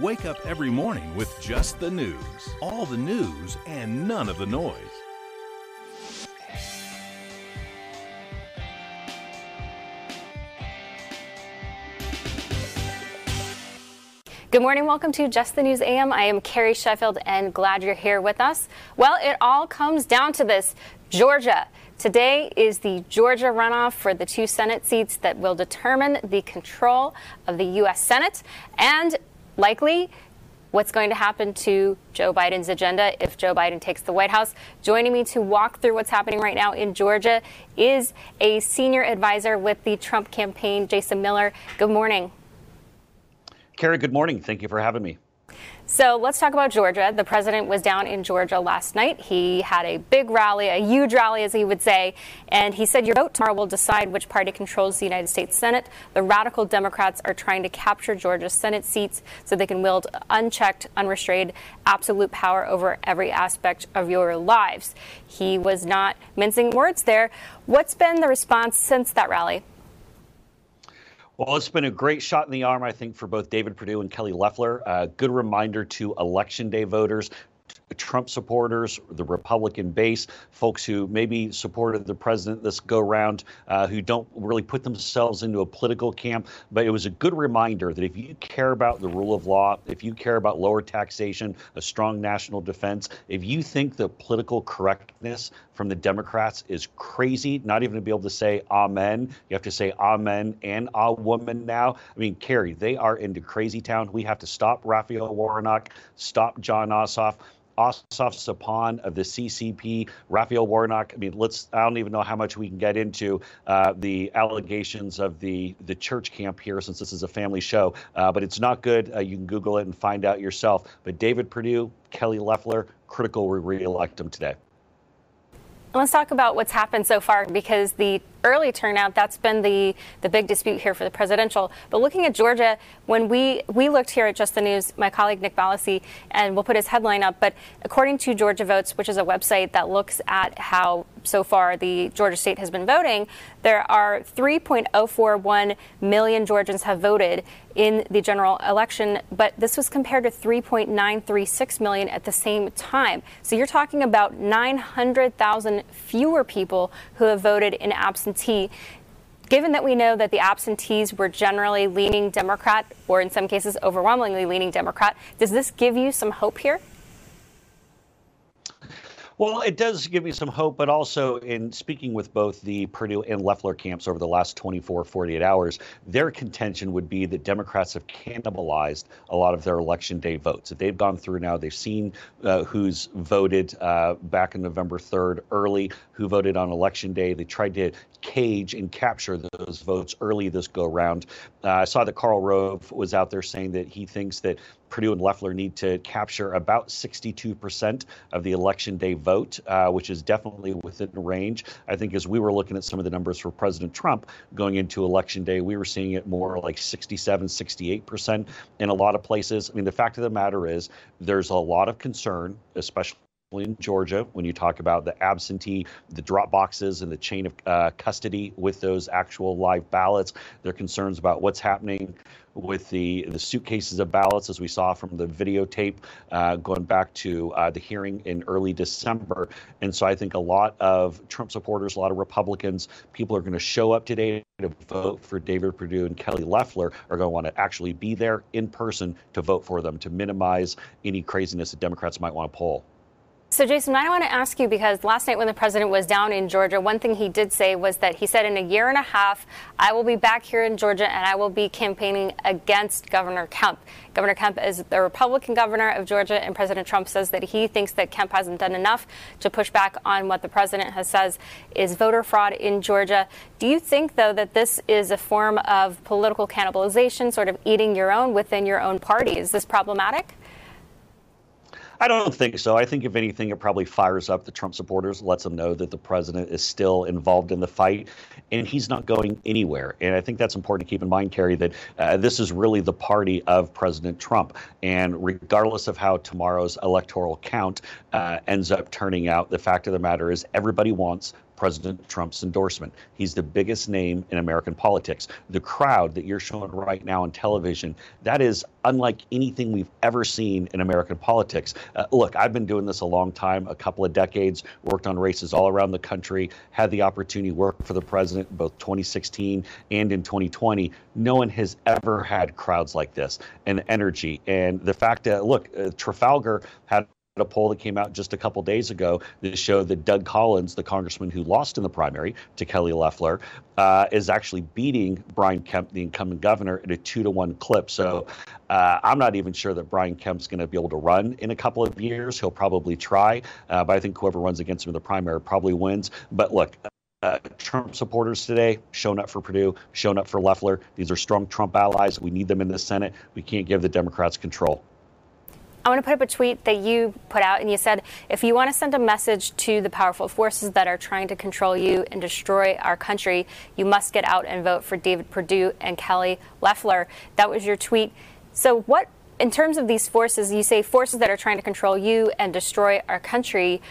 Wake up every morning with just the news. All the news and none of the noise. Good morning. Welcome to Just the News AM. I am Carrie Sheffield and glad you're here with us. Well, it all comes down to this Georgia. Today is the Georgia runoff for the two Senate seats that will determine the control of the U.S. Senate and likely what's going to happen to Joe Biden's agenda if Joe Biden takes the White House. Joining me to walk through what's happening right now in Georgia is a senior advisor with the Trump campaign, Jason Miller. Good morning. Carrie, good morning. Thank you for having me. So let's talk about Georgia. The president was down in Georgia last night. He had a big rally, a huge rally, as he would say, and he said, Your vote tomorrow will decide which party controls the United States Senate. The radical Democrats are trying to capture Georgia's Senate seats so they can wield unchecked, unrestrained, absolute power over every aspect of your lives. He was not mincing words there. What's been the response since that rally? Well, it's been a great shot in the arm, I think, for both David Perdue and Kelly Loeffler. A uh, good reminder to election day voters Trump supporters, the Republican base, folks who maybe supported the president this go round, uh, who don't really put themselves into a political camp. But it was a good reminder that if you care about the rule of law, if you care about lower taxation, a strong national defense, if you think the political correctness from the Democrats is crazy, not even to be able to say amen, you have to say amen and a woman now. I mean, Carrie, they are into crazy town. We have to stop Raphael Warnock, stop Jon Ossoff. Ossoff Sapon of the CCP, Raphael Warnock. I mean, let's. I don't even know how much we can get into uh, the allegations of the the church camp here, since this is a family show. Uh, but it's not good. Uh, you can Google it and find out yourself. But David Perdue, Kelly Loeffler, critical we reelect them today. Let's talk about what's happened so far because the early turnout, that's been the, the big dispute here for the presidential. But looking at Georgia, when we, we looked here at Just the News, my colleague Nick Ballasy, and we'll put his headline up, but according to Georgia Votes, which is a website that looks at how so far the Georgia state has been voting, there are 3.041 million Georgians have voted in the general election, but this was compared to 3.936 million at the same time. So you're talking about 900,000 fewer people who have voted in absentee. Given that we know that the absentees were generally leaning Democrat, or in some cases overwhelmingly leaning Democrat, does this give you some hope here? Well, it does give me some hope, but also in speaking with both the Perdue and Loeffler camps over the last 24, 48 hours, their contention would be that Democrats have cannibalized a lot of their election day votes. That they've gone through now, they've seen uh, who's voted uh, back in November 3rd early, who voted on election day. They tried to cage and capture those votes early this go round. Uh, I saw that Karl Rove was out there saying that he thinks that Perdue and Loeffler need to capture about 62% of the election day vote, uh, which is definitely within range. I think as we were looking at some of the numbers for President Trump going into election day, we were seeing it more like 67, 68% in a lot of places. I mean, the fact of the matter is there's a lot of concern, especially in Georgia when you talk about the absentee, the drop boxes, and the chain of uh, custody with those actual live ballots. There are concerns about what's happening with the the suitcases of ballots, as we saw from the videotape uh, going back to uh, the hearing in early December. And so I think a lot of Trump supporters, a lot of Republicans, people are going to show up today to vote for David Perdue and Kelly Loeffler are going to want to actually be there in person to vote for them to minimize any craziness that Democrats might want to pull. So, Jason, I want to ask you because last night when the president was down in Georgia, one thing he did say was that he said in a year and a half, I will be back here in Georgia and I will be campaigning against Governor Kemp. Governor Kemp is the Republican governor of Georgia, and President Trump says that he thinks that Kemp hasn't done enough to push back on what the president has says is voter fraud in Georgia. Do you think, though, that this is a form of political cannibalization, sort of eating your own within your own party? Is this problematic? I don't think so. I think if anything, it probably fires up the Trump supporters, lets them know that the president is still involved in the fight, and he's not going anywhere. And I think that's important to keep in mind, Carrie, that uh, this is really the party of President Trump. And regardless of how tomorrow's electoral count uh, ends up turning out, the fact of the matter is everybody wants President Trump's endorsement. He's the biggest name in American politics. The crowd that you're showing right now on television, that is unlike anything we've ever seen in American politics. Uh, look, I've been doing this a long time, a couple of decades, worked on races all around the country, had the opportunity to work for the president both 2016 and in 2020. No one has ever had crowds like this and energy. And the fact that, look, uh, Trafalgar had a poll that came out just a couple days ago that showed that Doug Collins, the congressman who lost in the primary to Kelly Loeffler, uh, is actually beating Brian Kemp, the incumbent governor, at a two to one clip. So uh, I'm not even sure that Brian Kemp's going to be able to run in a couple of years. He'll probably try, uh, but I think whoever runs against him in the primary probably wins. But look, uh, Trump supporters today shown up for Perdue, shown up for Loeffler. These are strong Trump allies. We need them in the Senate. We can't give the Democrats control. I want to put up a tweet that you put out, and you said, if you want to send a message to the powerful forces that are trying to control you and destroy our country, you must get out and vote for David Perdue and Kelly Loeffler. That was your tweet. So, what, in terms of these forces, you say forces that are trying to control you and destroy our country.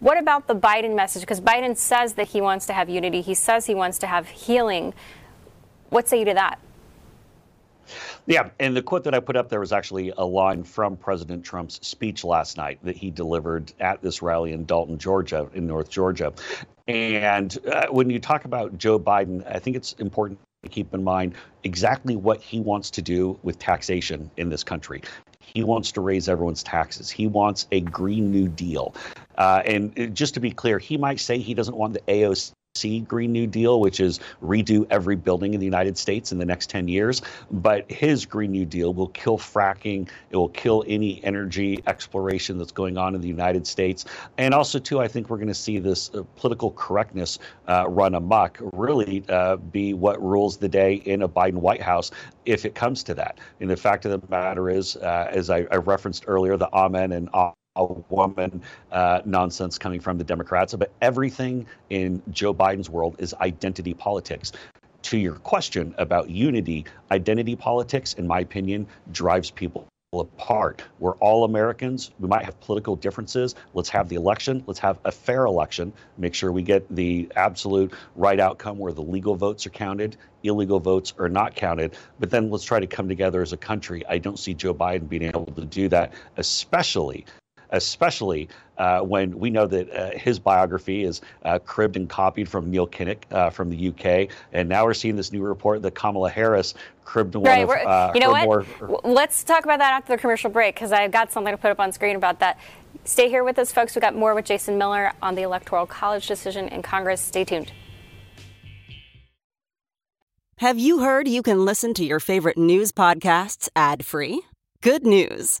What about the Biden message? Because Biden says that he wants to have unity, he says he wants to have healing. What say you to that? Yeah, and the quote that I put up there was actually a line from President Trump's speech last night that he delivered at this rally in Dalton, Georgia, in North Georgia. And uh, when you talk about Joe Biden, I think it's important to keep in mind exactly what he wants to do with taxation in this country. He wants to raise everyone's taxes. He wants a Green New Deal. Uh, and uh, just to be clear, he might say he doesn't want the AOC Green New Deal, which is redo every building in the United States in the next 10 years. But his Green New Deal will kill fracking. It will kill any energy exploration that's going on in the United States. And also, too, I think we're going to see this uh, political correctness uh, run amok, really uh, be what rules the day in a Biden White House if it comes to that. And the fact of the matter is, uh, as I, I, referenced earlier, the amen and a woman uh, nonsense coming from the Democrats, but everything in Joe Biden's world is identity politics. To your question about unity, identity politics, in my opinion, drives people apart. We're all Americans. We might have political differences. Let's have the election. Let's have a fair election. Make sure we get the absolute right outcome where the legal votes are counted, illegal votes are not counted. But then let's try to come together as a country. I don't see Joe Biden being able to do that, especially especially uh, when we know that uh, his biography is uh, cribbed and copied from Neil Kinnock uh, from the UK, and now we're seeing this new report that Kamala Harris cribbed one right, of uh, you know what? More... Let's talk about that after the commercial break because I've got something to put up on screen about that. Stay here with us, folks. We've got more with Jason Miller on the Electoral College decision in Congress. Stay tuned. Have you heard you can listen to your favorite news podcasts ad free? Good news.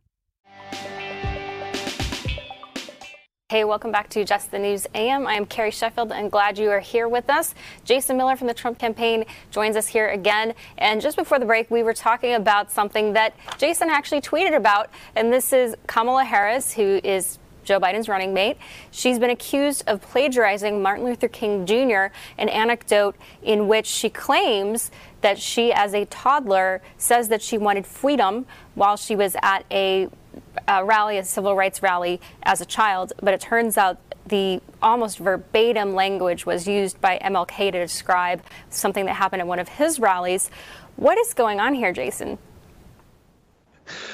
Hey, welcome back to Just the News AM. I am Carrie Sheffield and glad you are here with us. Jason Miller from the Trump campaign joins us here again. And just before the break, we were talking about something that Jason actually tweeted about, and this is Kamala Harris, who is Joe Biden's running mate. She's been accused of plagiarizing Martin Luther King Jr., an anecdote in which she claims that she, as a toddler, says that she wanted freedom while she was at a uh, rally, a civil rights rally, as a child, but it turns out the almost verbatim language was used by MLK to describe something that happened at one of his rallies. What is going on here, Jason?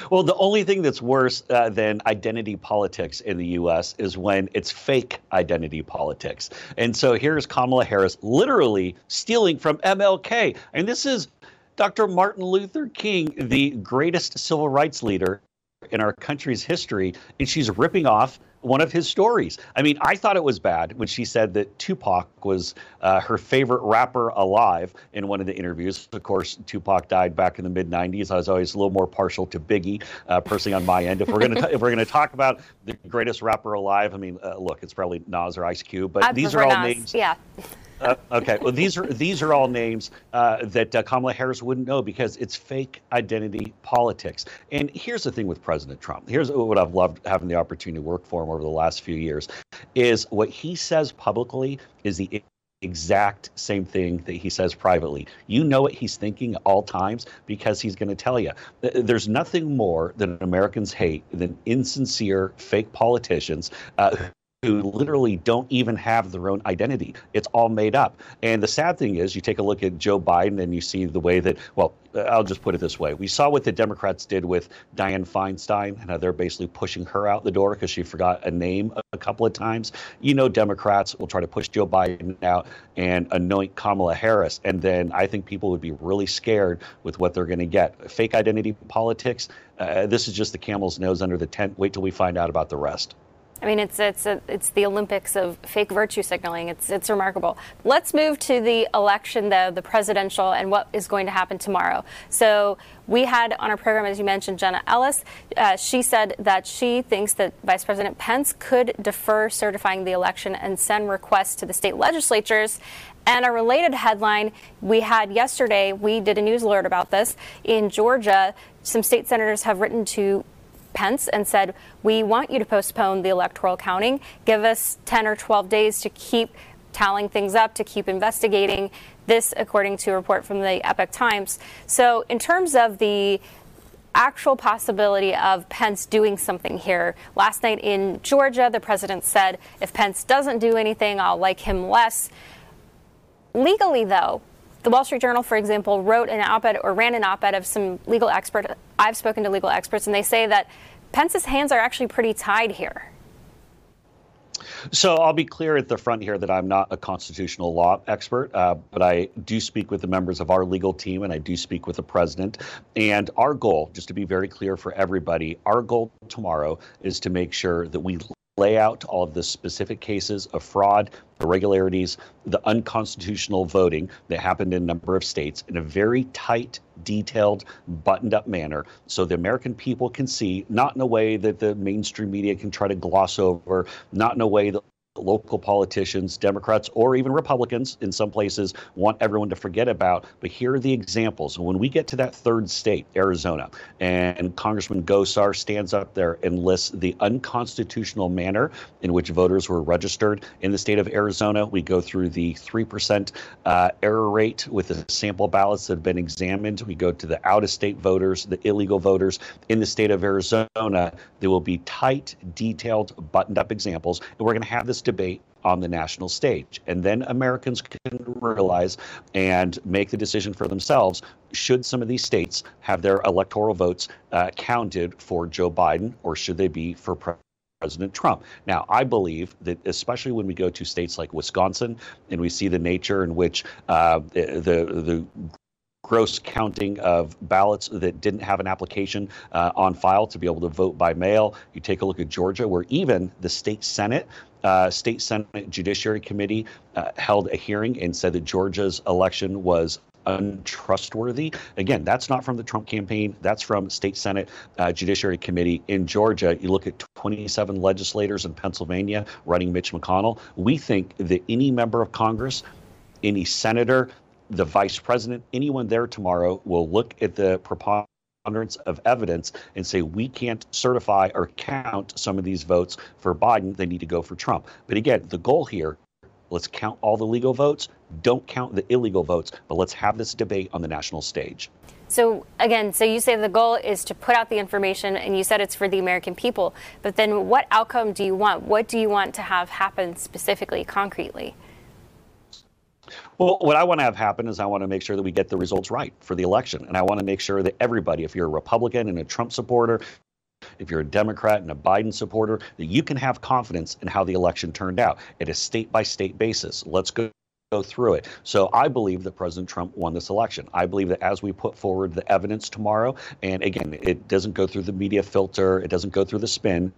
Well, the only thing that's worse uh, than identity politics in the U.S. is when it's fake identity politics. And so here's Kamala Harris literally stealing from MLK. And this is Dr. Martin Luther King, the greatest civil rights leader in our country's history, and she's ripping off one of his stories. I mean, I thought it was bad when she said that Tupac was uh, her favorite rapper alive in one of the interviews. Of course, Tupac died back in the mid '90s. I was always a little more partial to Biggie, uh, personally on my end. If we're gonna if we're gonna talk about the greatest rapper alive, I mean, uh, look, it's probably Nas or Ice Cube, but I'd these are all Nas. names. Yeah. Uh, okay, well these are these are all names uh, that uh, Kamala Harris wouldn't know because it's fake identity politics. And here's the thing with President Trump. Here's what I've loved having the opportunity to work for him over the last few years, is what he says publicly is the exact same thing that he says privately. You know what he's thinking at all times because he's going to tell you. There's nothing more that Americans hate than insincere, fake politicians uh, who literally don't even have their own identity. It's all made up. And the sad thing is, you take a look at Joe Biden and you see the way that, well, I'll just put it this way. We saw what the Democrats did with Dianne Feinstein and how they're basically pushing her out the door because she forgot a name a couple of times. You know, Democrats will try to push Joe Biden out and anoint Kamala Harris. And then I think people would be really scared with what they're going to get. Fake identity politics, uh, this is just the camel's nose under the tent. Wait till we find out about the rest. I mean, it's it's a, it's the Olympics of fake virtue signaling. It's it's remarkable. Let's move to the election, though, the presidential, and what is going to happen tomorrow. So we had on our program, as you mentioned, Jenna Ellis. Uh, she said that she thinks that Vice President Pence could defer certifying the election and send requests to the state legislatures. And a related headline we had yesterday, we did a news alert about this in Georgia. Some state senators have written to Pence and said, We want you to postpone the electoral counting. Give us 10 or 12 days to keep tallying things up, to keep investigating. This, according to a report from the Epoch Times. So, in terms of the actual possibility of Pence doing something here. Last night in Georgia, the president said, if Pence doesn't do anything, I'll like him less. Legally, though, the Wall Street Journal, for example, wrote an op ed or ran an op ed of some legal expert. I've spoken to legal experts, and they say that Pence's hands are actually pretty tied here. So I'll be clear at the front here that I'm not a constitutional law expert, uh, but I do speak with the members of our legal team and I do speak with the president. And our goal, just to be very clear for everybody, our goal tomorrow is to make sure that we lay out all of the specific cases of fraud, irregularities, the unconstitutional voting that happened in a number of states in a very tight, detailed, buttoned up manner so the American people can see, not in a way that the mainstream media can try to gloss over, not in a way that local politicians, Democrats, or even Republicans in some places want everyone to forget about. But here are the examples. When we get to that third state, Arizona, and Congressman Gosar stands up there and lists the unconstitutional manner in which voters were registered in the state of Arizona, we go through the 3% uh, error rate with the sample ballots that have been examined. We go to the out of state voters, the illegal voters in the state of Arizona. There will be tight, detailed, buttoned up examples. And we're going to have this debate on the national stage. And then Americans can realize and make the decision for themselves should some of these states have their electoral votes uh, counted for Joe Biden or should they be for President Trump. Now, I believe that especially when we go to states like Wisconsin and we see the nature in which uh, the the gross counting of ballots that didn't have an application uh, on file to be able to vote by mail. You take a look at Georgia, where even the state Senate uh, State Senate Judiciary Committee uh, held a hearing and said that Georgia's election was untrustworthy. Again, that's not from the Trump campaign. That's from State Senate uh, Judiciary Committee in Georgia. You look at 27 legislators in Pennsylvania running Mitch McConnell. We think that any member of Congress, any senator, the vice president, anyone there tomorrow will look at the preponderance of evidence and say we can't certify or count some of these votes for Biden, they need to go for Trump. But again, the goal here let's count all the legal votes, don't count the illegal votes, but let's have this debate on the national stage. So again, so you say the goal is to put out the information and you said it's for the American people, but then what outcome do you want? What do you want to have happen specifically, concretely? Well, what I want to have happen is I want to make sure that we get the results right for the election. And I want to make sure that everybody, if you're a Republican and a Trump supporter, if you're a Democrat and a Biden supporter, that you can have confidence in how the election turned out at a state by state basis. Let's go go through it. So I believe that President Trump won this election. I believe that as we put forward the evidence tomorrow, and again, it doesn't go through the media filter, it doesn't go through the spin,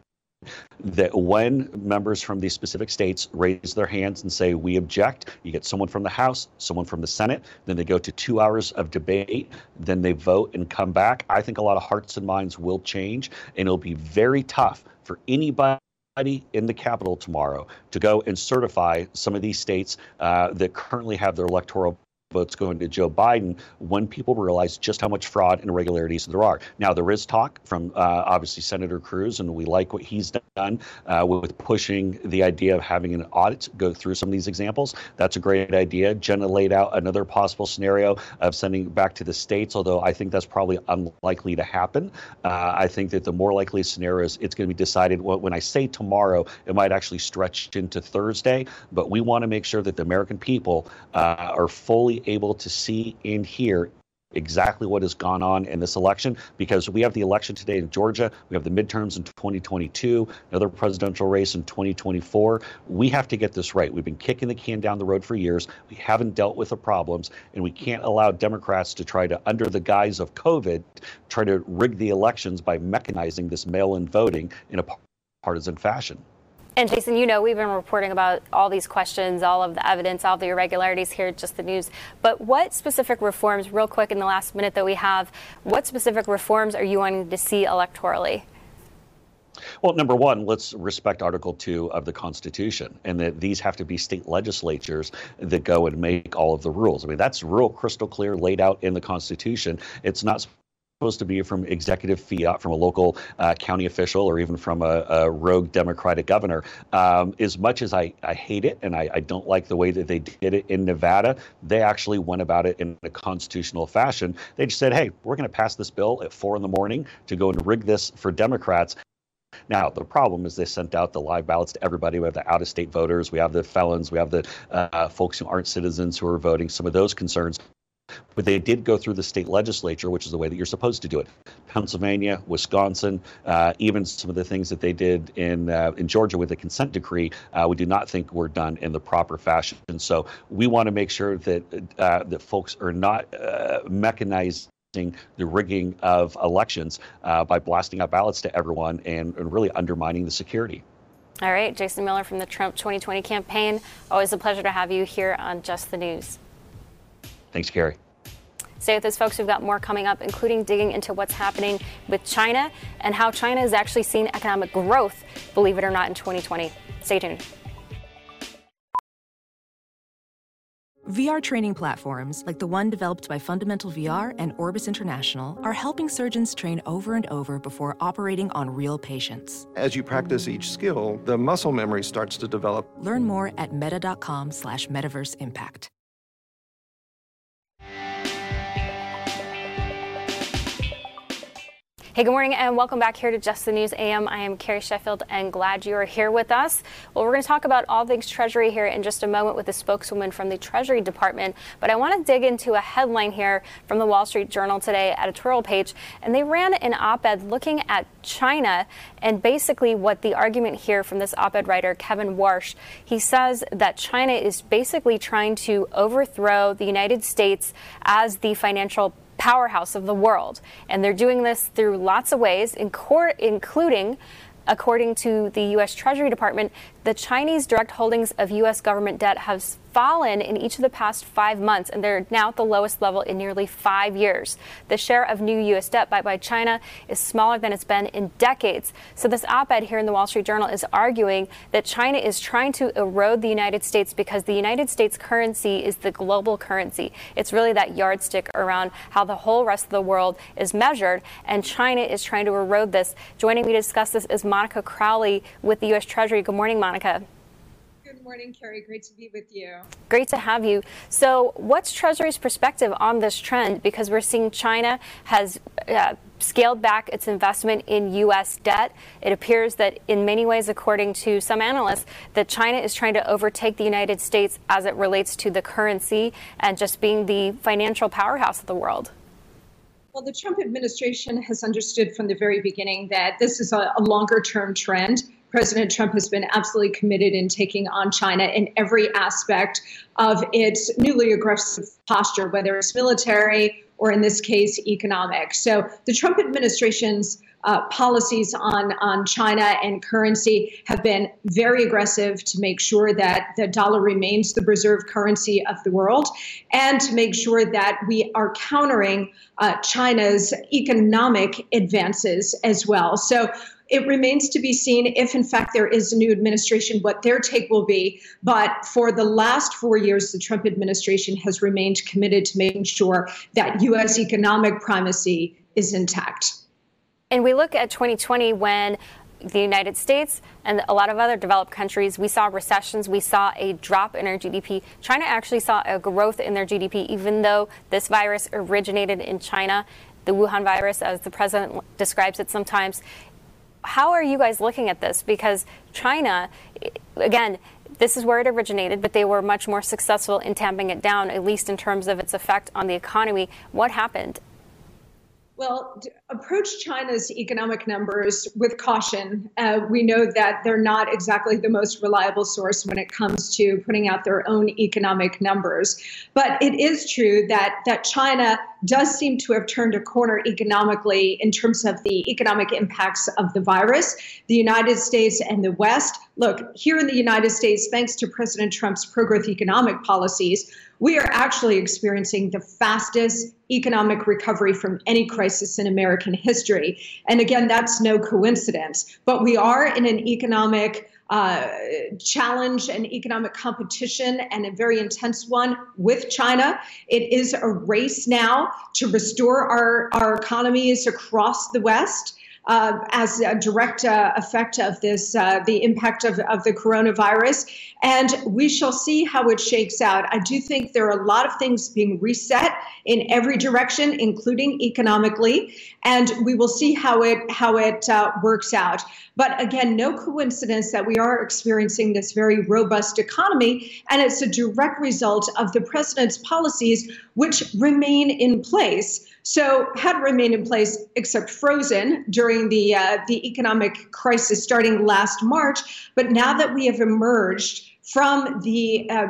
that when members from these specific states raise their hands and say, we object, you get someone from the House, someone from the Senate, then they go to two hours of debate, then they vote and come back. I think a lot of hearts and minds will change, and it'll be very tough for anybody in the Capitol tomorrow to go and certify some of these states uh, that currently have their electoral votes going to Joe Biden when people realize just how much fraud and irregularities there are. Now, there is talk from uh, obviously Senator Cruz, and we like what he's done uh, with pushing the idea of having an audit go through some of these examples. That's a great idea. Jenna laid out another possible scenario of sending back to the states, although I think that's probably unlikely to happen. Uh, I think that the more likely scenario is it's going to be decided. When I say tomorrow, it might actually stretch into Thursday, but we want to make sure that the American people uh, are fully able to see and hear exactly what has gone on in this election because we have the election today in Georgia, we have the midterms in 2022, another presidential race in 2024. We have to get this right. We've been kicking the can down the road for years. We haven't dealt with the problems, and we can't allow Democrats to try to, under the guise of COVID, try to rig the elections by mechanizing this mail in voting in a partisan fashion. And Jason, you know, we've been reporting about all these questions, all of the evidence, all the irregularities here, just the news. But what specific reforms, real quick in the last minute that we have, what specific reforms are you wanting to see electorally? Well, number one, let's respect Article 2 of the Constitution, and that these have to be state legislatures that go and make all of the rules. I mean, that's real crystal clear laid out in the Constitution. It's not supposed to be from executive fiat from a local uh, county official or even from a, a rogue Democratic governor. Um, as much as I, I hate it and I, I, don't like the way that they did it in Nevada, they actually went about it in a constitutional fashion. They just said, hey, we're going to pass this bill at four in the morning to go and rig this for Democrats. Now, the problem is they sent out the live ballots to everybody. We have the out of state voters, we have the felons, we have the uh, folks who aren't citizens who are voting, some of those concerns. But they did go through the state legislature, which is the way that you're supposed to do it. Pennsylvania, Wisconsin, uh, even some of the things that they did in uh, in Georgia with the consent decree, uh, we do not think were done in the proper fashion. And so we want to make sure that uh, that folks are not uh, mechanized the rigging of elections uh, by blasting out ballots to everyone and, and, really undermining the security. All right, Jason Miller from the Trump 2020 campaign. Always a pleasure to have you here on Just the News. Thanks, Carrie. Stay with us, folks. We've got more coming up, including digging into what's happening with China and how China has actually seen economic growth, believe it or not, in 2020. Stay tuned. VR training platforms, like the one developed by Fundamental VR and Orbis International, are helping surgeons train over and over before operating on real patients. As you practice each skill, the muscle memory starts to develop. Learn more at meta.com slash metaverse impact. Hey, good morning and welcome back here to Just the News AM. I am Carrie Sheffield and glad you are here with us. Well, we're going to talk about all things Treasury here in just a moment with a spokeswoman from the Treasury Department. But I want to dig into a headline here from the Wall Street Journal today editorial page. And they ran an op ed looking at China and basically what the argument here from this op ed writer, Kevin Warsh, he says that China is basically trying to overthrow the United States as the financial powerhouse of the world. And they're doing this through lots of ways, including, according to the U.S. Treasury Department, the Chinese direct holdings of U.S. government debt have fallen in each of the past five months, and they're now at the lowest level in nearly five years. The share of new U.S. debt by, by China is smaller than it's been in decades. So, this op ed here in the Wall Street Journal is arguing that China is trying to erode the United States because the United States currency is the global currency. It's really that yardstick around how the whole rest of the world is measured, and China is trying to erode this. Joining me to discuss this is Monica Crowley with the U.S. Treasury. Good morning, Monica Good morning, Carrie. Great to be with you. Great to have you. So, what's Treasury's perspective on this trend? Because we're seeing China has uh, scaled back its investment in U.S. debt. It appears that, in many ways, according to some analysts, that China is trying to overtake the United States as it relates to the currency and just being the financial powerhouse of the world. Well, the Trump administration has understood from the very beginning that this is a, a longer term trend President Trump has been absolutely committed in taking on China in every aspect of its newly aggressive posture, whether it's military or in this case, economic. So the Trump administration's uh, policies on, on China and currency have been very aggressive to make sure that the dollar remains the reserve currency of the world and to make sure that we are countering uh, China's economic advances as well. So it remains to be seen if, in fact, there is a new administration, what their take will be. But for the last four years, the Trump administration has remained committed to making sure that U.S. economic primacy is intact. And we look at 2020 when the United States and a lot of other developed countries, we saw recessions, we saw a drop in our GDP. China actually saw a growth in their GDP, even though this virus originated in China, the Wuhan virus, as the president describes it sometimes. How are you guys looking at this? Because China, again, this is where it originated, but they were much more successful in tamping it down, at least in terms of its effect on the economy. What happened? Well, approach China's economic numbers with caution. Uh, we know that they're not exactly the most reliable source when it comes to putting out their own economic numbers. But it is true that that China does seem to have turned a corner economically in terms of the economic impacts of the virus. The United States and the West. Look, here in the United States, thanks to President Trump's pro-growth economic policies, we are actually experiencing the fastest economic recovery from any crisis in American history. And again, that's no coincidence. But we are in an economic uh, challenge and economic competition and a very intense one with China. It is a race now to restore our, our economies across the West uh, as a direct uh, effect of this, uh, the impact of, of the coronavirus. And we shall see how it shakes out. I do think there are a lot of things being reset in every direction, including economically, and we will see how it how it uh, works out. But again, no coincidence that we are experiencing this very robust economy, and it's a direct result of the president's policies, which remain in place. So had remained in place, except frozen during the uh, the economic crisis starting last March. But now that we have emerged from the uh,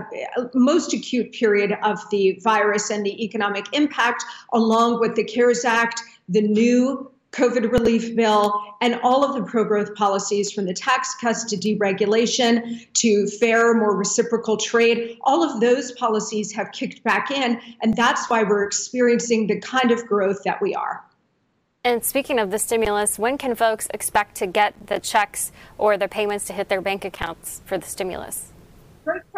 most acute period of the virus and the economic impact, along with the CARES Act, the new COVID relief bill, and all of the pro growth policies from the tax cuts to deregulation to fair, more reciprocal trade, all of those policies have kicked back in. And that's why we're experiencing the kind of growth that we are. And speaking of the stimulus, when can folks expect to get the checks or the payments to hit their bank accounts for the stimulus?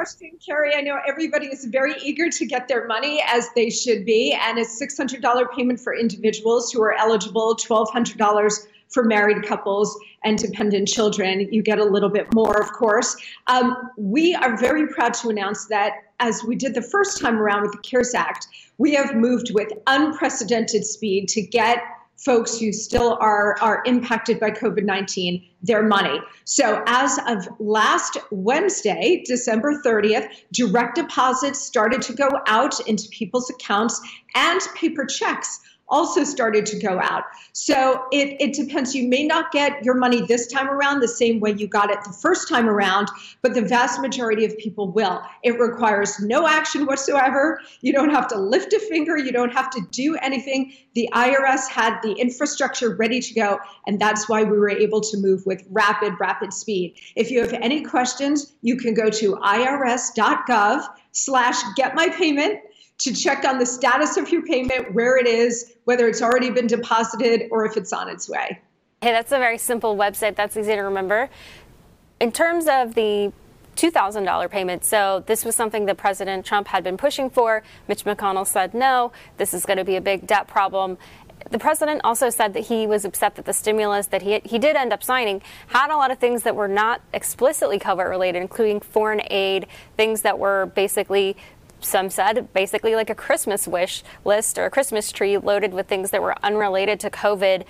Question, Carrie. I know everybody is very eager to get their money as they should be, and a $600 payment for individuals who are eligible, $1,200 for married couples and dependent children. You get a little bit more, of course. Um, we are very proud to announce that as we did the first time around with the CARES Act, we have moved with unprecedented speed to get folks who still are, are impacted by COVID 19 their money. So, as of last Wednesday, December 30th, direct deposits started to go out into people's accounts and paper checks also started to go out. So it, it depends. You may not get your money this time around the same way you got it the first time around, but the vast majority of people will. It requires no action whatsoever. You don't have to lift a finger, you don't have to do anything. The IRS had the infrastructure ready to go, and that's why we were able to move with rapid, rapid speed. If you have any questions, you can go to irs.gov slash get my payment to check on the status of your payment, where it is, whether it's already been deposited or if it's on its way. Hey, that's a very simple website. That's easy to remember. In terms of the $2,000 payment. So this was something that President Trump had been pushing for. Mitch McConnell said no, this is going to be a big debt problem. The president also said that he was upset that the stimulus that he he did end up signing had a lot of things that were not explicitly COVID related, including foreign aid, things that were basically some said basically like a Christmas wish list or a Christmas tree loaded with things that were unrelated to COVID.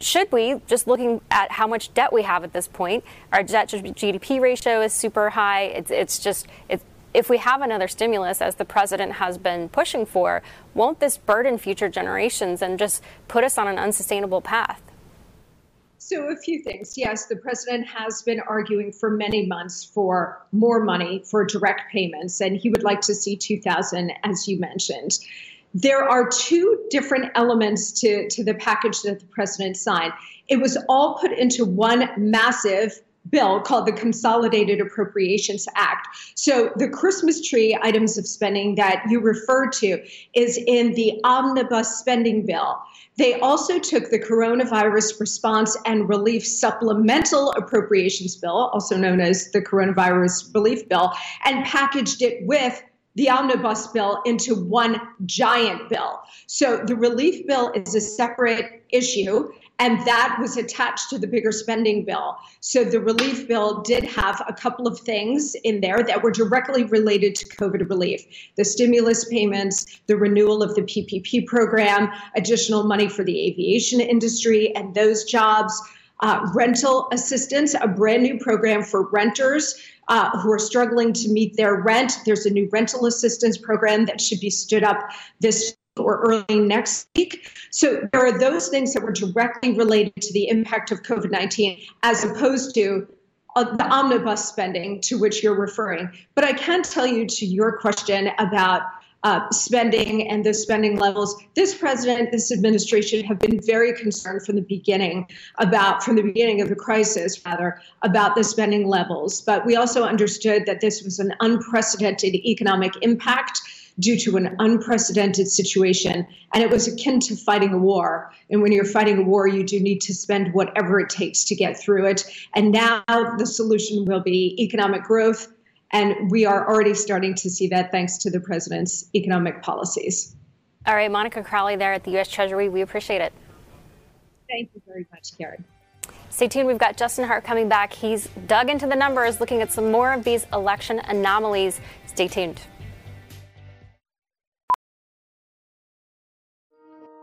Should we, just looking at how much debt we have at this point, our debt to GDP ratio is super high. It's, it's just, it's, if we have another stimulus, as the president has been pushing for, won't this burden future generations and just put us on an unsustainable path? So, a few things. Yes, the president has been arguing for many months for more money for direct payments, and he would like to see 2000, as you mentioned. there are two different elements to, to the package that the president signed. It was all put into one massive bill called the Consolidated Appropriations Act. So the Christmas tree items of spending that you refer to is in the omnibus spending bill. They also took the coronavirus response and relief supplemental appropriations bill, also known as the coronavirus relief bill, and packaged it with the omnibus bill into one giant bill. So the relief bill is a separate issue, and that was attached to the bigger spending bill. So the relief bill did have a couple of things in there that were directly related to COVID relief the stimulus payments, the renewal of the PPP program, additional money for the aviation industry and those jobs. Uh, rental assistance, a brand new program for renters uh, who are struggling to meet their rent. There's a new rental assistance program that should be stood up this or early next week. So there are those things that were directly related to the impact of COVID 19 as opposed to uh, the omnibus spending to which you're referring. But I can tell you to your question about uh, spending and the spending levels. This president, this administration have been very concerned from the beginning about, from the beginning of the crisis, rather, about the spending levels. But we also understood that this was an unprecedented economic impact due to an unprecedented situation. And it was akin to fighting a war. And when you're fighting a war, you do need to spend whatever it takes to get through it. And now the solution will be economic growth and we are already starting to see that thanks to the president's economic policies. All right, Monica Crowley there at the U.S. Treasury. We appreciate it. Thank you very much, Karen. Stay tuned. We've got Justin Hart coming back. He's dug into the numbers, looking at some more of these election anomalies. Stay tuned.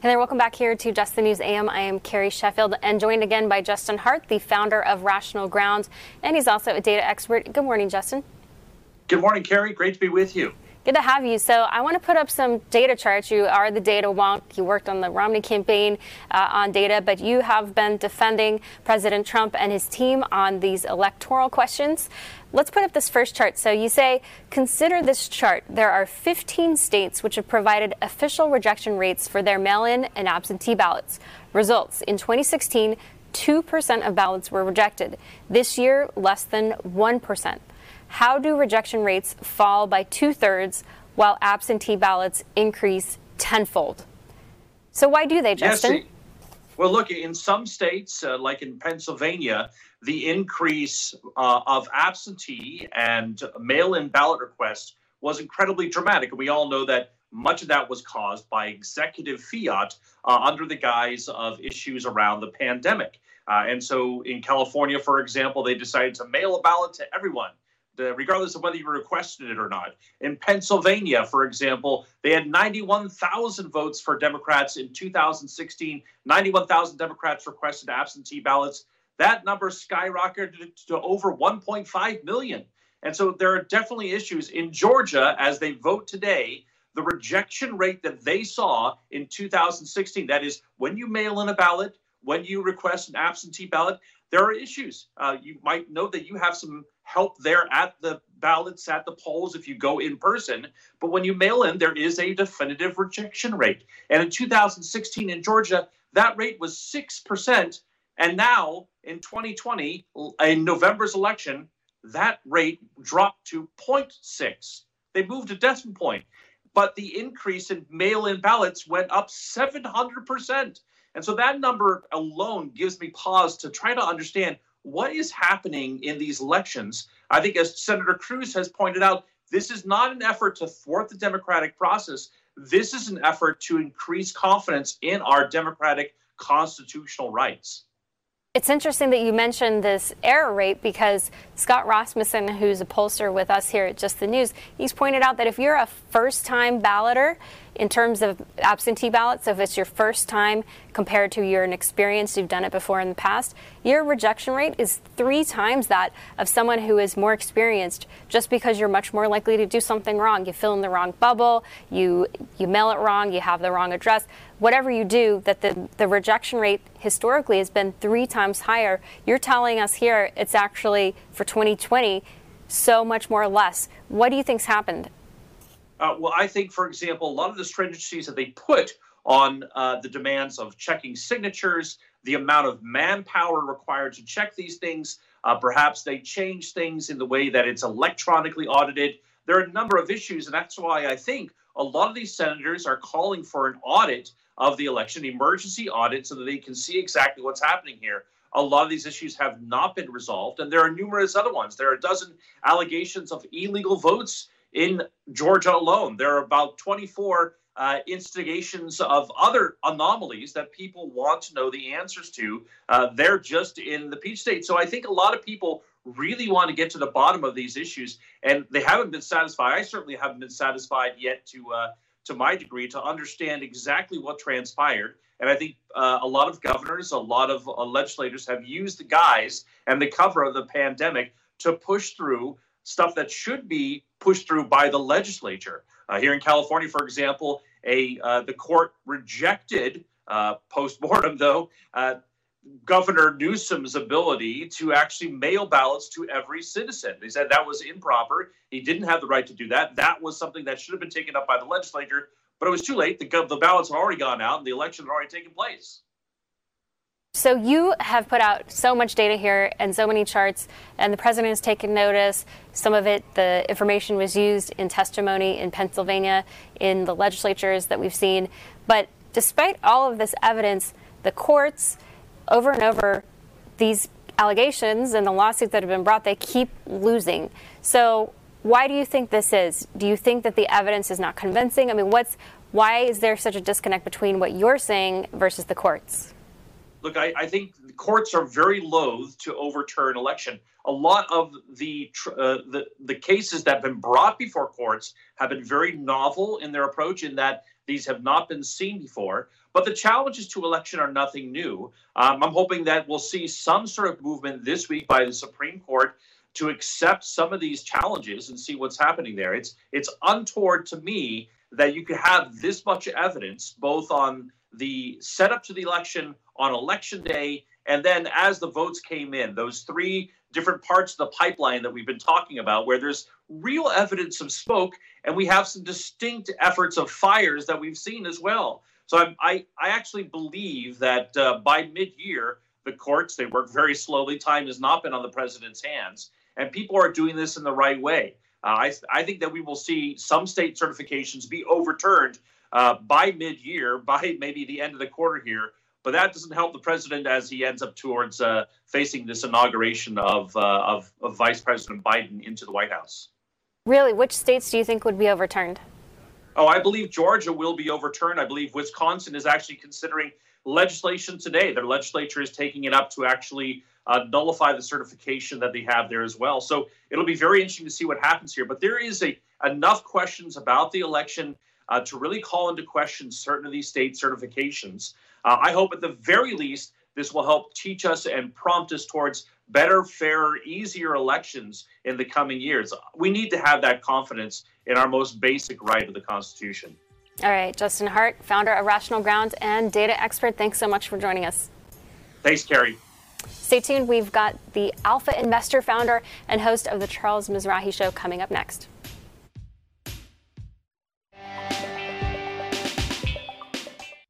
Hey there, welcome back here to Just the News AM. I am Carrie Sheffield and joined again by Justin Hart, the founder of Rational Ground, and he's also a data expert. Good morning, Justin. Good morning, Carrie. Great to be with you. Good to have you. So I want to put up some data charts. You are the data wonk. You worked on the Romney campaign uh, on data, but you have been defending President Trump and his team on these electoral questions. Let's put up this first chart. So you say, consider this chart. There are 15 states which have provided official rejection rates for their mail in and absentee ballots. Results in 2016, 2% of ballots were rejected. This year, less than 1%. How do rejection rates fall by two thirds while absentee ballots increase tenfold? So, why do they, Justin? Yes, well, look, in some states, uh, like in Pennsylvania, the increase uh, of absentee and mail in ballot requests was incredibly dramatic. And we all know that much of that was caused by executive fiat uh, under the guise of issues around the pandemic. Uh, and so in California, for example, they decided to mail a ballot to everyone uh, regardless of whether you requested it or not. In Pennsylvania, for example, they had 91,000 votes for Democrats in 2016. 91,000 Democrats requested absentee ballots. That number skyrocketed to over 1.5 million. And so there are definitely issues in Georgia as they vote today. The rejection rate that they saw in 2016, that is, when you mail in a ballot, when you request an absentee ballot, there are issues. Uh, you might know that you have some help there at the ballots at the polls if you go in person. But when you mail in, there is a definitive rejection rate. And in 2016 in Georgia, that rate was 6%. And now in 2020, in November's election, that rate dropped to 0.6. They moved a decimal point. But the increase in mail in ballots went up 700%. And so that number alone gives me pause to try to understand what is happening in these elections. I think, as Senator Cruz has pointed out, this is not an effort to thwart the democratic process. This is an effort to increase confidence in our democratic constitutional rights. It's interesting that you mentioned this error rate because Scott Rasmussen, who's a pollster with us here at Just the News, he's pointed out that if you're a first time balloter, in terms of absentee ballots, so if it's your first time compared to you're an experienced, you've done it before in the past, your rejection rate is three times that of someone who is more experienced just because you're much more likely to do something wrong. You fill in the wrong bubble, you you mail it wrong, you have the wrong address. Whatever you do, that the, the rejection rate historically has been three times higher. You're telling us here it's actually for 2020 so much more or less. What do you think's happened? Uh, well, I think, for example, a lot of the stringencies that they put on uh, the demands of checking signatures, the amount of manpower required to check these things, uh, perhaps they change things in the way that it's electronically audited. There are a number of issues, and that's why I think a lot of these senators are calling for an audit of the election, emergency audit, so that they can see exactly what's happening here. A lot of these issues have not been resolved, and there are numerous other ones. There are a dozen allegations of illegal votes in Georgia alone. There are about 24 uh, instigations of other anomalies that people want to know the answers to. Uh, they're just in the Peach State. So I think a lot of people really want to get to the bottom of these issues, and they haven't been satisfied. I certainly haven't been satisfied yet to uh, to my degree to understand exactly what transpired. And I think uh, a lot of governors, a lot of uh, legislators have used the guise and the cover of the pandemic to push through stuff that should be pushed through by the legislature. Uh, here in California, for example, a uh, the court rejected uh, post-mortem, though, uh, Governor Newsom's ability to actually mail ballots to every citizen. They said that was improper. He didn't have the right to do that. That was something that should have been taken up by the legislature, but it was too late. The, the ballots had already gone out and the election had already taken place. So you have put out so much data here and so many charts, and the president has taken notice. Some of it, the information was used in testimony in Pennsylvania, in the legislatures that we've seen. But despite all of this evidence, the courts, over and over, these allegations and the lawsuits that have been brought, they keep losing. So why do you think this is? Do you think that the evidence is not convincing? I mean, what's why is there such a disconnect between what you're saying versus the courts? Look, I, I think courts are very loath to overturn election. A lot of the, uh, the the cases that have been brought before courts have been very novel in their approach, in that these have not been seen before. But the challenges to election are nothing new. Um, I'm hoping that we'll see some sort of movement this week by the Supreme Court to accept some of these challenges and see what's happening there. It's it's untoward to me that you could have this much evidence both on the setup to the election on election day, and then as the votes came in, those three different parts of the pipeline that we've been talking about, where there's real evidence of smoke, and we have some distinct efforts of fires that we've seen as well. So I, I, I actually believe that uh, by mid-year, the courts they work very slowly. Time has not been on the president's hands, and people are doing this in the right way. Uh, I, I think that we will see some state certifications be overturned uh, by mid-year, by maybe the end of the quarter here. But that doesn't help the president as he ends up towards uh, facing this inauguration of, uh, of, of Vice President Biden into the White House. Really, which states do you think would be overturned? Oh, I believe Georgia will be overturned. I believe Wisconsin is actually considering legislation today. Their legislature is taking it up to actually uh, nullify the certification that they have there as well. So it'll be very interesting to see what happens here. But there is a enough questions about the election uh, to really call into question certain of these state certifications. Uh, I hope at the very least this will help teach us and prompt us towards better, fairer, easier elections in the coming years. We need to have that confidence in our most basic right of the Constitution. All right, Justin Hart, founder of Rational Grounds and data expert, thanks so much for joining us. Thanks, Carrie. Stay tuned. We've got the Alpha Investor founder and host of the Charles Mizrahi Show coming up next.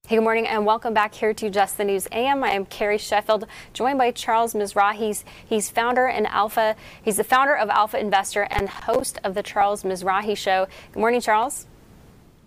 Hey, good morning and welcome back here to Just the News AM. I am Carrie Sheffield, joined by Charles Mizrahi. He's, he's founder and Alpha. He's the founder of Alpha Investor and host of the Charles Mizrahi Show. Good morning, Charles.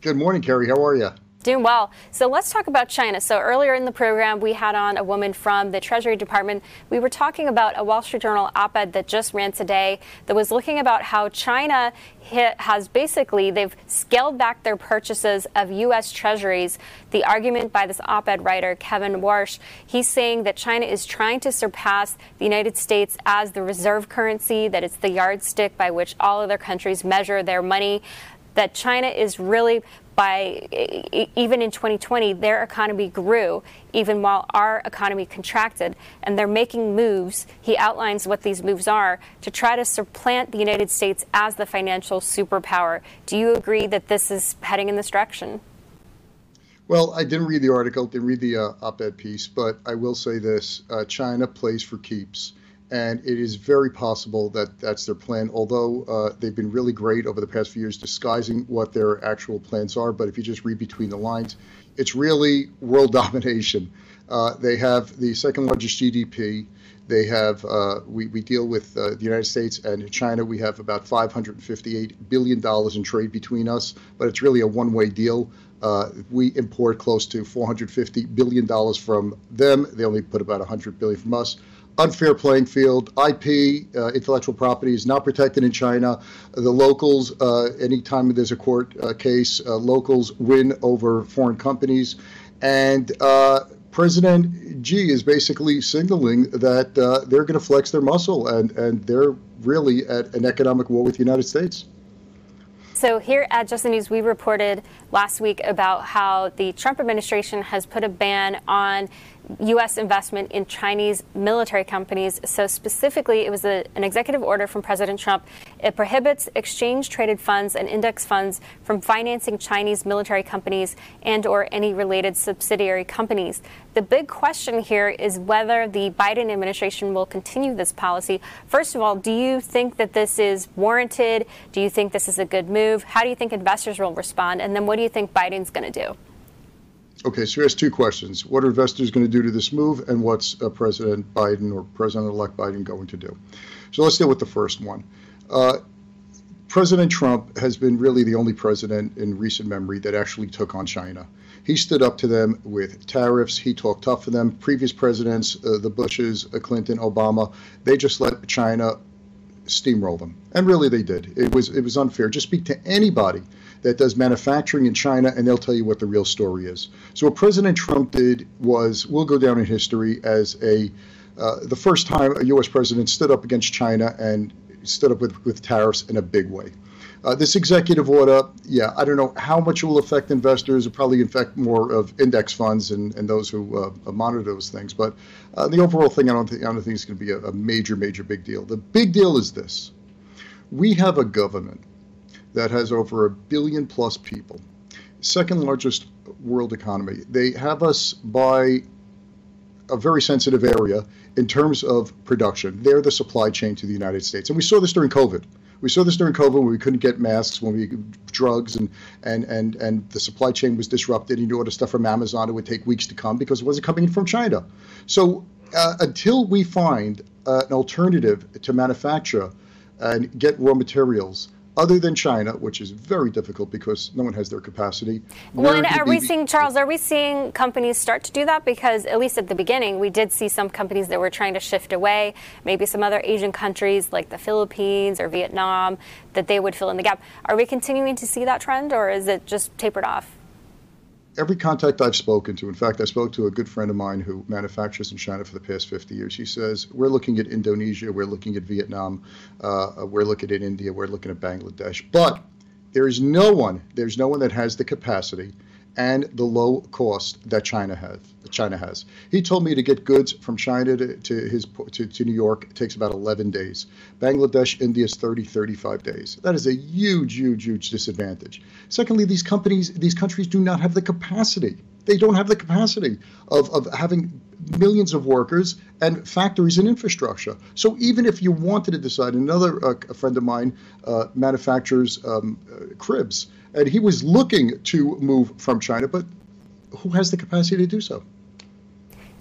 Good morning, Carrie. How are you? Doing well. So let's talk about China. So earlier in the program, we had on a woman from the Treasury Department. We were talking about a Wall Street Journal op ed that just ran today that was looking about how China has basically, they've scaled back their purchases of U.S. Treasuries. The argument by this op ed writer, Kevin Warsh, he's saying that China is trying to surpass the United States as the reserve currency, that it's the yardstick by which all other countries measure their money that China is really by even in 2020 their economy grew even while our economy contracted and they're making moves. He outlines what these moves are to try to supplant the United States as the financial superpower. Do you agree that this is heading in this direction? Well, I didn't read the article, didn't read the uh, op ed piece, but I will say this uh, China plays for keeps and it is very possible that that's their plan. Although uh, they've been really great over the past few years disguising what their actual plans are, but if you just read between the lines, it's really world domination. Uh, they have the second largest GDP. They have uh, we, we deal with uh, the United States and China. We have about 558 billion dollars in trade between us, but it's really a one-way deal. Uh, we import close to 450 billion dollars from them. They only put about 100 billion from us unfair playing field. IP, uh, intellectual property, is not protected in China. The locals, uh, anytime there's a court uh, case, uh, locals win over foreign companies. And uh, President Xi is basically signaling that uh, they're going to flex their muscle and, and they're really at an economic war with the United States. So, here at Just the News, we reported last week about how the Trump administration has put a ban on U.S. investment in Chinese military companies. So, specifically, it was a, an executive order from President Trump. It prohibits exchange traded funds and index funds from financing Chinese military companies and or any related subsidiary companies. The big question here is whether the Biden administration will continue this policy. First of all, do you think that this is warranted? Do you think this is a good move? How do you think investors will respond? And then what do you think Biden's going to do? Okay, so here's two questions. What are investors going to do to this move, and what's uh, President Biden or President elect Biden going to do? So let's deal with the first one. Uh, president Trump has been really the only president in recent memory that actually took on China. He stood up to them with tariffs. He talked tough for them. Previous presidents, uh, the Bushes, uh, Clinton, Obama, they just let China steamroll them, and really they did. It was it was unfair. Just speak to anybody that does manufacturing in China, and they'll tell you what the real story is. So what President Trump did was, will go down in history as a uh, the first time a U.S. president stood up against China and stood up with, with tariffs in a big way. Uh, this executive order, yeah, I don't know how much it will affect investors. It'll probably affect more of index funds and, and those who uh, monitor those things. But uh, the overall thing, I don't think I don't think it's going to be a, a major, major big deal. The big deal is this: we have a government that has over a billion plus people, second largest world economy. They have us by a very sensitive area in terms of production. They're the supply chain to the United States. And we saw this during COVID. We saw this during COVID when we couldn't get masks, when we drugs and and and and the supply chain was disrupted. And you order stuff from Amazon, it would take weeks to come because it wasn't coming in from China. So uh, until we find uh, an alternative to manufacture and get raw materials other than China, which is very difficult because no one has their capacity. Well, and are we seeing, Charles, are we seeing companies start to do that? Because at least at the beginning, we did see some companies that were trying to shift away, maybe some other Asian countries like the Philippines or Vietnam, that they would fill in the gap. Are we continuing to see that trend or is it just tapered off? Every contact I've spoken to, in fact, I spoke to a good friend of mine who manufactures in China for the past 50 years. He says, We're looking at Indonesia, we're looking at Vietnam, uh, we're looking at India, we're looking at Bangladesh. But there is no one, there's no one that has the capacity and the low cost that China has. China has. He told me to get goods from China to, to his to, to New York takes about 11 days. Bangladesh, India is 30, 35 days. That is a huge, huge, huge disadvantage. Secondly, these companies, these countries do not have the capacity. They don't have the capacity of, of having millions of workers and factories and infrastructure. So even if you wanted to decide, another uh, a friend of mine uh, manufactures um, uh, cribs and he was looking to move from China, but who has the capacity to do so?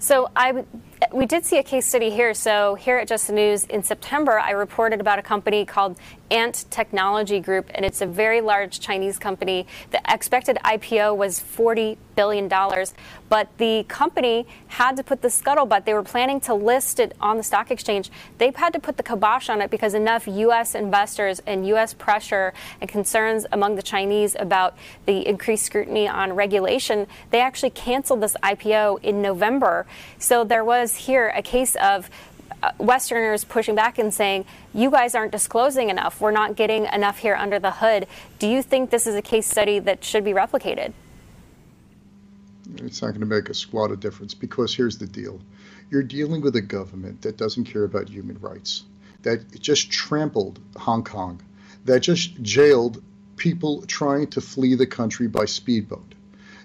So I, we did see a case study here. So, here at Just the News in September, I reported about a company called Ant Technology Group, and it's a very large Chinese company. The expected IPO was $40 billion, dollars, but the company had to put the scuttlebutt. They were planning to list it on the stock exchange. They've had to put the kibosh on it because enough U.S. investors and U.S. pressure and concerns among the Chinese about the increased scrutiny on regulation, they actually canceled this IPO in November. So there was here a case of uh, Westerners pushing back and saying, you guys aren't disclosing enough. We're not getting enough here under the hood. Do you think this is a case study that should be replicated? It's not going to make a squat of difference because here's the deal. You're dealing with a government that doesn't care about human rights, that just trampled Hong Kong, that just jailed people trying to flee the country by speedboat.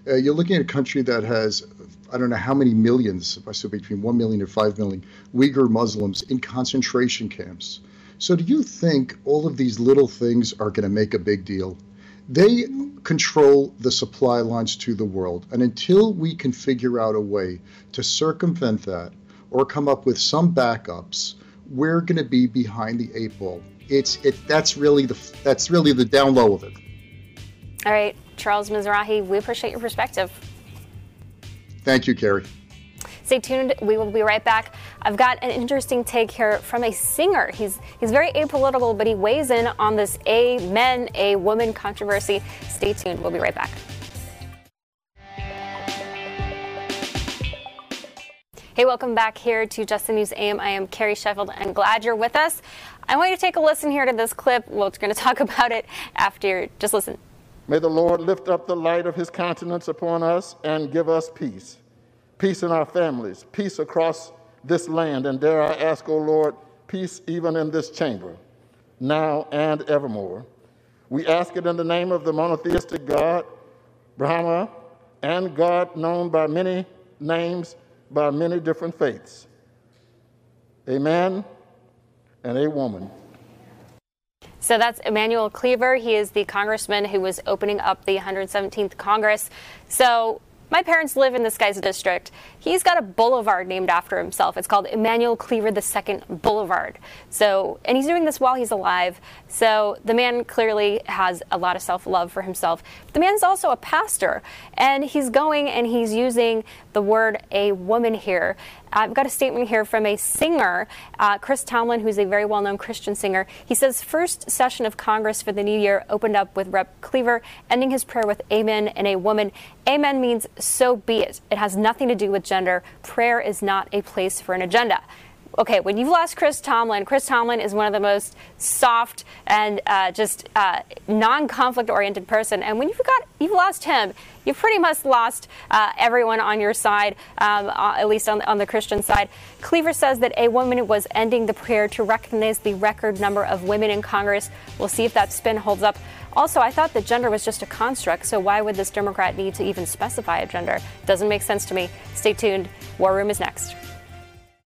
Uh, you're looking at a country that has I don't know how many millions, I said between 1 million and 5 million Uyghur Muslims in concentration camps. So, do you think all of these little things are going to make a big deal? They control the supply lines to the world. And until we can figure out a way to circumvent that or come up with some backups, we're going to be behind the eight ball. It's it that's really the that's really the down low of it. All right, Charles Mizrahi, we appreciate your perspective. Thank you, Carrie. Stay tuned. We will be right back. I've got an interesting take here from a singer. He's he's very apolitical, but he weighs in on this a men, a woman controversy. Stay tuned. We'll be right back. Hey, welcome back here to Just the News AM. I am Carrie Sheffield and glad you're with us. I want you to take a listen here to this clip. We're going to talk about it after. Just listen. May the Lord lift up the light of his countenance upon us and give us peace. Peace in our families, peace across this land, and dare I ask, O oh Lord, peace even in this chamber, now and evermore. We ask it in the name of the monotheistic God, Brahma, and God known by many names, by many different faiths. Amen and a woman. So that's Emanuel Cleaver. He is the congressman who was opening up the 117th Congress. So my parents live in this guy's district. He's got a boulevard named after himself. It's called Emanuel Cleaver II Boulevard. So, and he's doing this while he's alive. So the man clearly has a lot of self-love for himself. The man's also a pastor, and he's going and he's using the word a woman here. I've got a statement here from a singer, uh, Chris Tomlin, who's a very well known Christian singer. He says, First session of Congress for the new year opened up with Rep. Cleaver, ending his prayer with Amen and a woman. Amen means so be it. It has nothing to do with gender. Prayer is not a place for an agenda okay, when you've lost Chris Tomlin, Chris Tomlin is one of the most soft and uh, just uh, non-conflict oriented person. And when you've got you've lost him, you've pretty much lost uh, everyone on your side, um, uh, at least on, on the Christian side. Cleaver says that a woman was ending the prayer to recognize the record number of women in Congress. We'll see if that spin holds up. Also, I thought that gender was just a construct, so why would this Democrat need to even specify a gender? Doesn't make sense to me. Stay tuned. War Room is next.